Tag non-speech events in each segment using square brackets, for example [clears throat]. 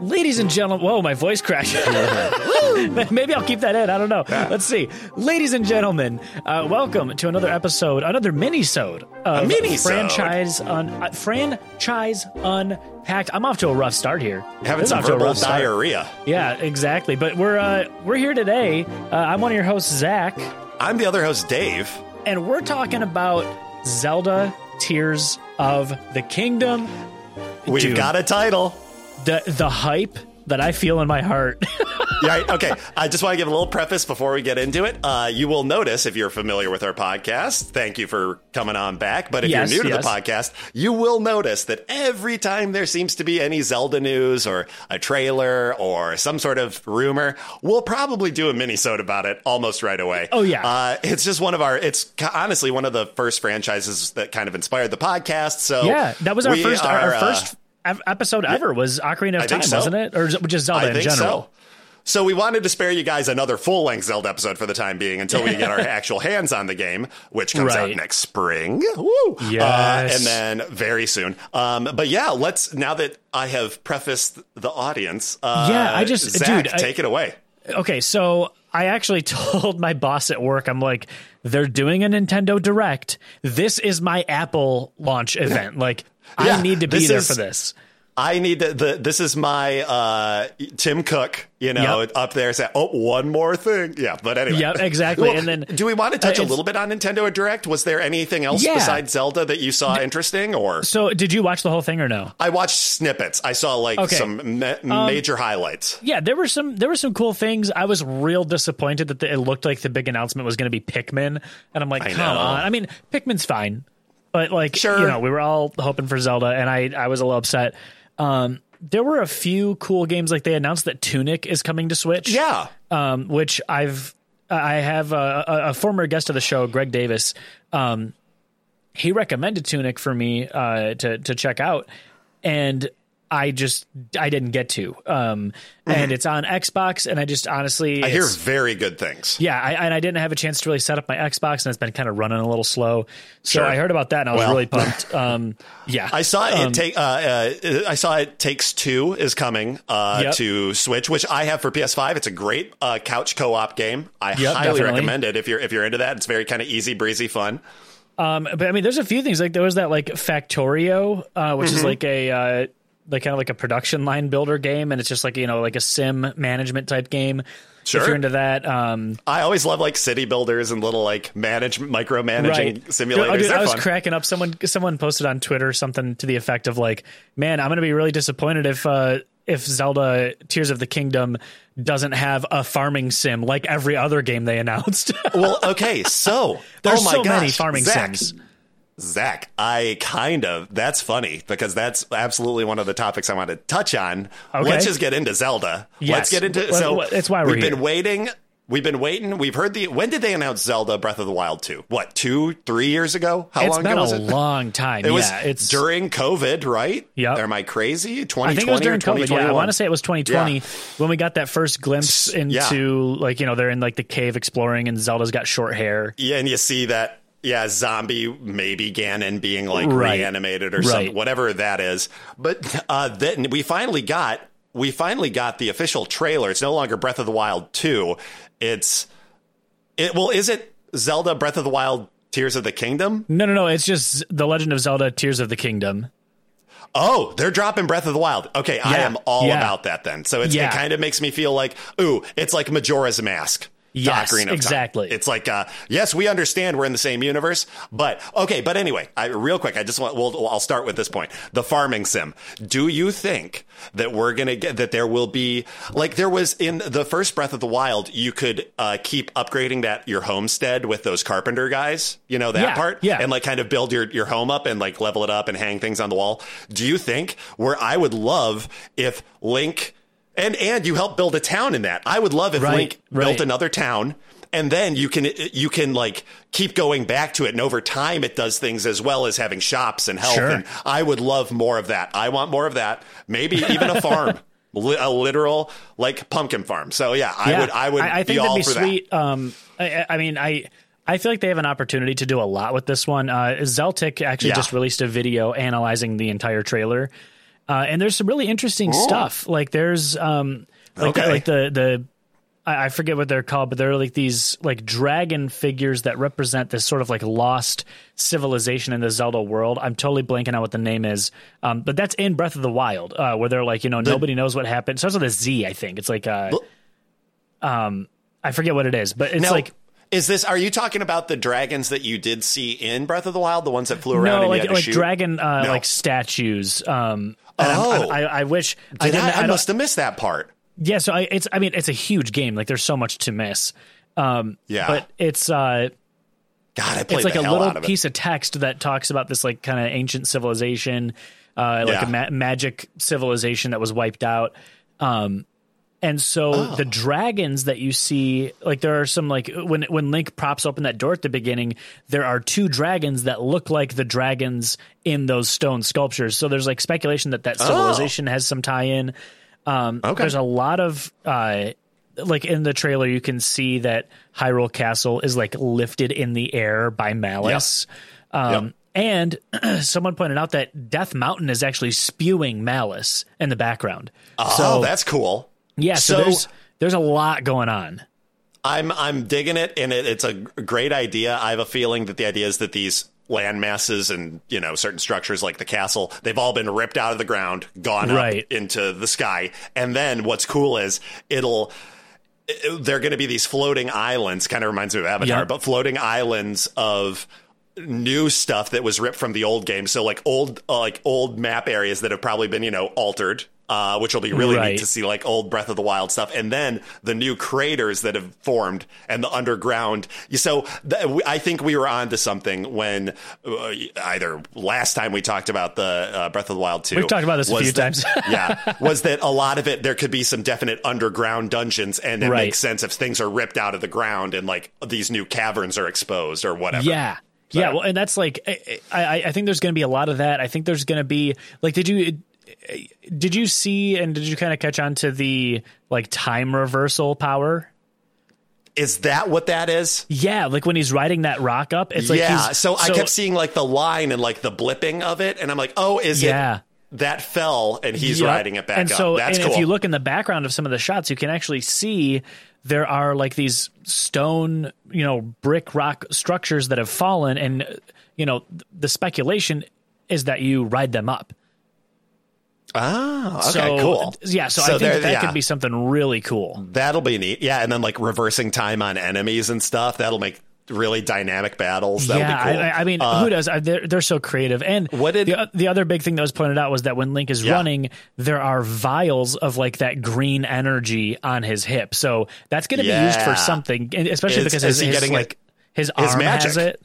Ladies and gentlemen, whoa, my voice cracked. [laughs] [laughs] Maybe I'll keep that in. I don't know. Let's see. Ladies and gentlemen, uh, welcome to another episode, another mini-sode of mini-sode. franchise un uh, franchise unpacked. I'm off to a rough start here. Having some verbal rough start. diarrhea. Yeah, exactly. But we're uh, we're here today. Uh, I'm one of your hosts, Zach, I'm the other host, Dave. and we're talking about Zelda: Tears of the Kingdom. We've Dude. got a title. The the hype that I feel in my heart. [laughs] Yeah, okay. I just want to give a little preface before we get into it. Uh, you will notice if you're familiar with our podcast, thank you for coming on back. But if Yes, you're new to yes. the podcast, you will notice that every time there seems to be any Zelda news or a trailer or some sort of rumor, we'll probably do a mini-sode about it almost right away. Oh, yeah. Uh, it's just one of our, it's honestly one of the first franchises that kind of inspired the podcast. So yeah, that was our we first our, are, uh, first ep- episode ever was Ocarina of I Time, so. wasn't it? Or just Zelda I in general. so. So we wanted to spare you guys another full length Zelda episode for the time being until we get our [laughs] actual hands on the game, which comes Right. out next spring. Woo! Uh, Yes. and then very soon. Um, but yeah, let's now that I have prefaced the audience. Uh, Yeah, I just- Zach, dude, I- take it away. Okay, so I actually [laughs] told my boss at work, I'm like, they're doing a Nintendo Direct. This is my Apple launch event. Like, Yeah, I need to be there is- for this. I need to, the. This is my uh, Tim Cook. You know, Yep. up there saying, "Oh, one more thing." Yeah, but anyway. Yep, exactly. Well, And then- do we want to touch uh, a little bit on Nintendo Direct? Was there anything else Yeah. besides Zelda that you saw interesting, or So, did you watch the whole thing or no? I watched snippets. I saw like Okay. some ma- major highlights. Yeah, there were some there were some cool things. I was real disappointed that the, it looked like the big announcement was going to be Pikmin, and I'm like, I come know. on. I mean, Pikmin's fine, but like, Sure. you know, we were all hoping for Zelda, and I I was a little upset. Um, there were a few cool games like they announced that Tunic is coming to Switch. Yeah. um, which I've I have a, a, former guest of the show, Greg Davis. Um, he recommended Tunic for me uh, to to check out, and I just I didn't get to. Um, and it's on Xbox, and I just honestly, Mm-hmm. I hear very good things. yeah, I, and I didn't have a chance to really set up my Xbox, and it's been kind of running a little slow. So Sure. I heard about that, and I was Well. really pumped. Um, yeah, [laughs] I saw Um, it take. Uh, uh, I saw it takes two is coming uh, Yep. to Switch, which I have for PS5. It's a great uh, couch co-op game. I Yep, highly definitely. recommend it if you're if you're into that. It's very kind of easy breezy fun. Um, but I mean, there's a few things like there was that like Factorio, uh, which Mm-hmm. is like a uh, like kind of like a production line builder game, and it's just like you know like a sim management type game. Sure. If you're into that, um, I always love like city builders and little like manage micromanaging right? simulators. Dude, I was fun. cracking up. Someone someone posted on Twitter something to the effect of like, "Man, I'm going to be really disappointed if uh, if Zelda Tears of the Kingdom doesn't have a farming sim like every other game they announced." well, okay, so [laughs] There's oh my so many farming Zach, sims. Zach, I kind of that's funny because that's absolutely one of the topics I want to touch on. Okay. Let's just get into Zelda. Yes. Let's get into so that's why we're we've here. been waiting. We've been waiting. We've heard the when did they announce Zelda Breath of the Wild 2? What, two, three years ago? How It's long ago was a it? long time. It was yeah, it's during COVID, right? Yep. Am I crazy? I 2020 think it was during COVID. Yeah, I want to say it was 2020 Yeah. when we got that first glimpse into Yeah. like you know they're in like the cave exploring and Zelda's got short hair. Yeah, and you see that yeah, zombie maybe Ganon being like Right. reanimated or Right. something, whatever that is. But uh, then we finally got we finally got the official trailer. It's no longer Breath of the Wild two. It's it. Well, is it Zelda Breath of the Wild Tears of the Kingdom? No, no, no. It's just the Legend of Zelda: Tears of the Kingdom. Oh, they're dropping Breath of the Wild. Okay, I am all Yeah. about that then. So it's, Yeah. it kind of makes me feel like, ooh, it's like Majora's Mask. Yes, of Time. exactly. It's like, uh, yes, we understand we're in the same universe, but okay. But anyway, I, real quick, I just want, well, I'll start with this point. The farming sim. Do you think that we're going to get, that there will be, like there was in the first Breath of the Wild, you could, uh, keep upgrading that, your homestead with those carpenter guys, you know, that Yeah, part? yeah. And like kind of build your, your home up and like level it up and hang things on the wall. Do you think where I would love if Link and and you help build a town in that. I would love if Right, Link right. built another town and then you can you can like keep going back to it and over time it does things as well as having shops and health Sure. and I would love more of that. I want more of that. Maybe even a [laughs] farm. A literal like pumpkin farm. So yeah, I would I would I, be think that'd be for sweet. Um, I, I mean, I I feel like they have an opportunity to do a lot with this one. Uh, Zeltik actually Yeah. just released a video analyzing the entire trailer. Uh, and there's some really interesting stuff. Like there's um, like the, like the the I I forget what they're called, but they're like these like dragon figures that represent this sort of like lost civilization in the Zelda world. I'm totally blanking out what the name is, um, but that's in Breath of the Wild, uh, where they're like, you know, nobody knows what happened. It starts with a Z, I think. It's like, uh, um, I forget what it is, but it's Now, like is this? Are you talking about the dragons that you did see in Breath of the Wild, the ones that flew around no, like like dragon uh, No. like statues. Um, Oh. I'm- I, I wish Did didn't- I, I, must have missed that part. Yeah, so I, it's I mean it's a huge game. Like there's so much to miss. Um, Yeah. but it's uh, God, I played it's like a little piece of text that talks about this like kind of ancient civilization, uh, like Yeah. a ma- magic civilization that was wiped out. Um, and so Oh. the dragons that you see, like there are some like when when Link props open that door at the beginning, there are two dragons that look like the dragons in those stone sculptures. So there's like speculation that that civilization has some tie-in. Um, Oh. Okay. There's a lot of uh, like in the trailer, you can see that Hyrule Castle is like lifted in the air by Malice. Um, And [clears throat] someone pointed out that Death Mountain is actually spewing Malice in the background. Oh, so that's cool. Yeah, so, so- there's there's a lot going on. I'm I'm digging it, and it, it's a great idea. I have a feeling that the idea is that these land masses and you know certain structures like the castle, they've all been ripped out of the ground, gone Right. up into the sky, and then what's cool is it'll. it- They're going to be these floating islands. Kind of reminds me of Avatar, Yep. but floating islands of new stuff that was ripped from the old game. So like old, uh, like old map areas that have probably been you know altered, uh, which will be really Right. neat to see like old Breath of the Wild stuff, and then the new craters that have formed and the underground. So th- I think we were onto something when uh, either last time we talked about the uh, Breath of the Wild two. We've talked about this a few that- times. [laughs] yeah, [laughs] was that a lot of it? There could be some definite underground dungeons, and it Right. makes sense if things are ripped out of the ground and like these new caverns are exposed or whatever. Yeah. Yeah, well, and that's like I, I, I think there's going to be a lot of that. I think there's going to be like, did you did you see and did you kind of catch on to the like time reversal power? Is that what that is? Yeah, like when he's riding that rock up, it's like yeah. he's, So, I kept seeing like the line and like the blipping of it, and I'm like, oh, is Yeah. it that fell and he's Yep. riding it back and up? so, That's and cool. if you look in the background of some of the shots, you can actually see there are like these stone, you know, brick rock structures that have fallen, and you know, the speculation is that you ride them up. Oh, okay, so, cool. Yeah, so, So I think that, that yeah. could be something really cool. That'll be neat. Yeah, and then like reversing time on enemies and stuff. That'll make really dynamic battles. That'll yeah, be cool. I, I mean, Uh, who does? They're they're so creative. And What did- the the other big thing that was pointed out was that when Link is Yeah. running, there are vials of like that green energy on his hip. So that's going to be used for something, especially Is- because is his, he his, getting like his his arm magic? has it.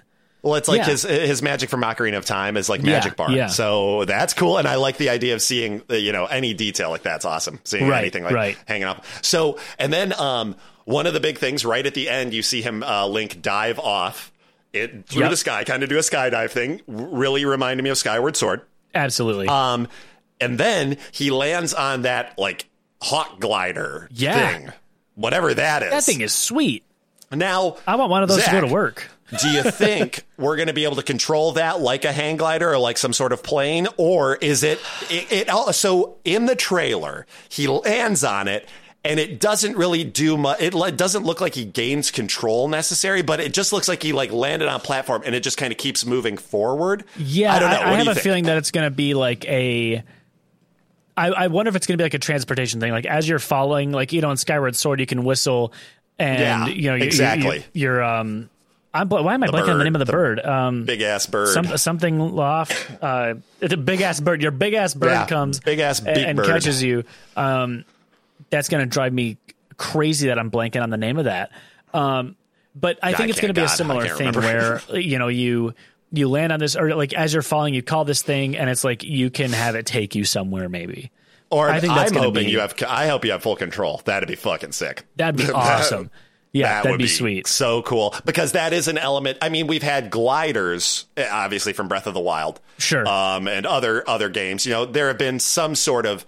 Well, it's like Yeah. his his magic from Ocarina of Time is like Yeah, Magic Bar. yeah. So that's cool, and I like the idea of seeing uh, you know any detail like that's awesome. Seeing Right, anything like right. hanging up. So and then um one of the big things right at the end, you see him uh, Link dive off it through Yep. the sky, kind of do a skydive thing. Really reminded me of Skyward Sword. Absolutely. Um, and then he lands on that like hawk glider Yeah. thing, whatever that is. that thing is sweet. now. I want one of those to go to work. Do you think we're going to be able to control that like a hang glider or like some sort of plane, or is it? It, it al- so in the trailer he lands on it. And it doesn't really do much. It doesn't look like he gains control necessary, but it just looks like he like landed on a platform and it just kind of keeps moving forward. Yeah, I don't know. I, do have you a think? feeling that it's going to be like a. I, I wonder if it's going to be like a transportation thing. Like as you're following, like you know, in Skyward Sword, you can whistle, and Yeah, you know, you, exactly. You, are um, I'm why am I blanking on the name of the, the bird? Um, Big ass bird. some, something off. Uh, it's a big ass bird. Your big ass bird Yeah, comes, big-ass a- beak and bird. catches you. Um, that's going to drive me crazy that I'm blanking on the name of that. Um, but I Yeah, think it's going to be a God, similar thing remember. where you know you you land on this or like as you're falling, you call this thing, and it's like you can have it take you somewhere. Maybe Or I think that's I'm hoping be- you have. I hope you have full control. That'd be fucking sick. that'd be [laughs] awesome. Yeah, that that'd would be, sweet. So cool because that is an element. I mean, we've had gliders, eh, obviously from Breath of the Wild, Sure. um, and other other games. You know, there have been some sort of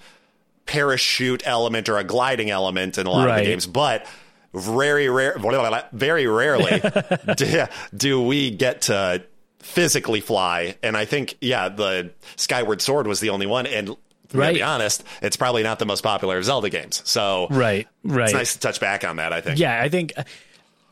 parachute element or a gliding element in a lot of the games, but very rare, very rarely [laughs] do, do we get to physically fly. And I think, yeah, the Skyward Sword was the only one, and we gotta be honest, it's probably not the most popular of Zelda games. So Right, right. it's nice to touch back on that. I think. Yeah, I think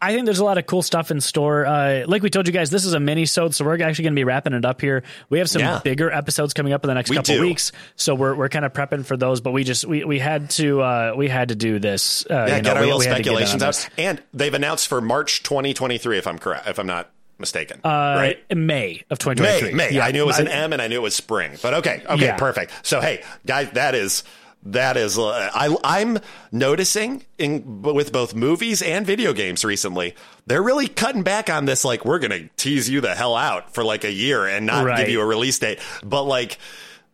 I think there's a lot of cool stuff in store. Uh, like we told you guys, this is a mini sode, so we're actually going to be wrapping it up here. We have some Yeah. bigger episodes coming up in the next We couple do. weeks, so we're we're kind of prepping for those. But we just we, we had to uh, we had to do this. Uh, Yeah, you know, get our we- little we had to get in speculations out, and they've announced for March 2023. If I'm correct, if I'm not mistaken, Uh, right? May of May, 2023. May. Yeah, I knew it was an M and I knew it was spring. But okay, okay, Yeah. perfect. So hey, guys, that is that is uh, I I'm noticing in with both movies and video games recently, they're really cutting back on this. Like we're gonna tease you the hell out for like a year and not Right. give you a release date, but like.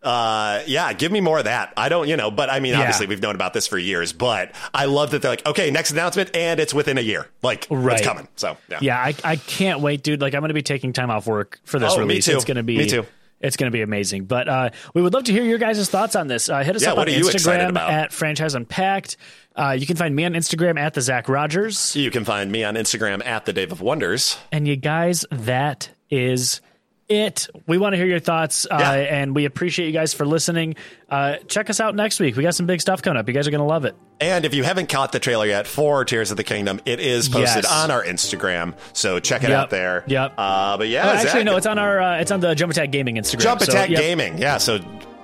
Uh, yeah, give me more of that. I don't, you know, but I mean, Yeah. obviously we've known about this for years, but I love that they're like, okay, next announcement, and it's within a year. Like, Right. it's coming. So, yeah. Yeah, I, I can't wait, dude. Like I'm going to be taking time off work for this Oh, me release. too. It's going to be Me too. It's going to be amazing. But uh, we would love to hear your guys' thoughts on this. Uh, hit us Yeah, up on Instagram at Franchise Unpacked. Uh, you can find me on Instagram at the Zach Rogers. You can find me on Instagram at the Dave of Wonders. And you guys, that is it. We want to hear your thoughts, uh, Yeah. and we appreciate you guys for listening. Uh, check us out next week. We got some big stuff coming up. You guys are going to love it. And if you haven't caught the trailer yet for Tears of the Kingdom, it is posted Yes. on our Instagram. So check it Yep. out there. Yep. Uh, but yeah, Oh, actually, Zach, no, it's on our uh, it's on the Jump Attack Gaming Instagram. Jump So, Attack yep. Gaming. Yeah. So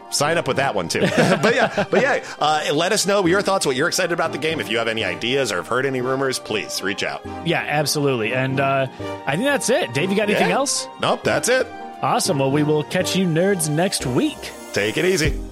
sign up with that one too. [laughs] but yeah, but yeah, uh, let us know your thoughts, what you're excited about the game. If you have any ideas or have heard any rumors, please reach out. Yeah, absolutely. And uh, I think that's it. Dave, you got anything Yeah. else? Nope, that's it. Awesome. Well, we will catch you nerds next week. Take it easy.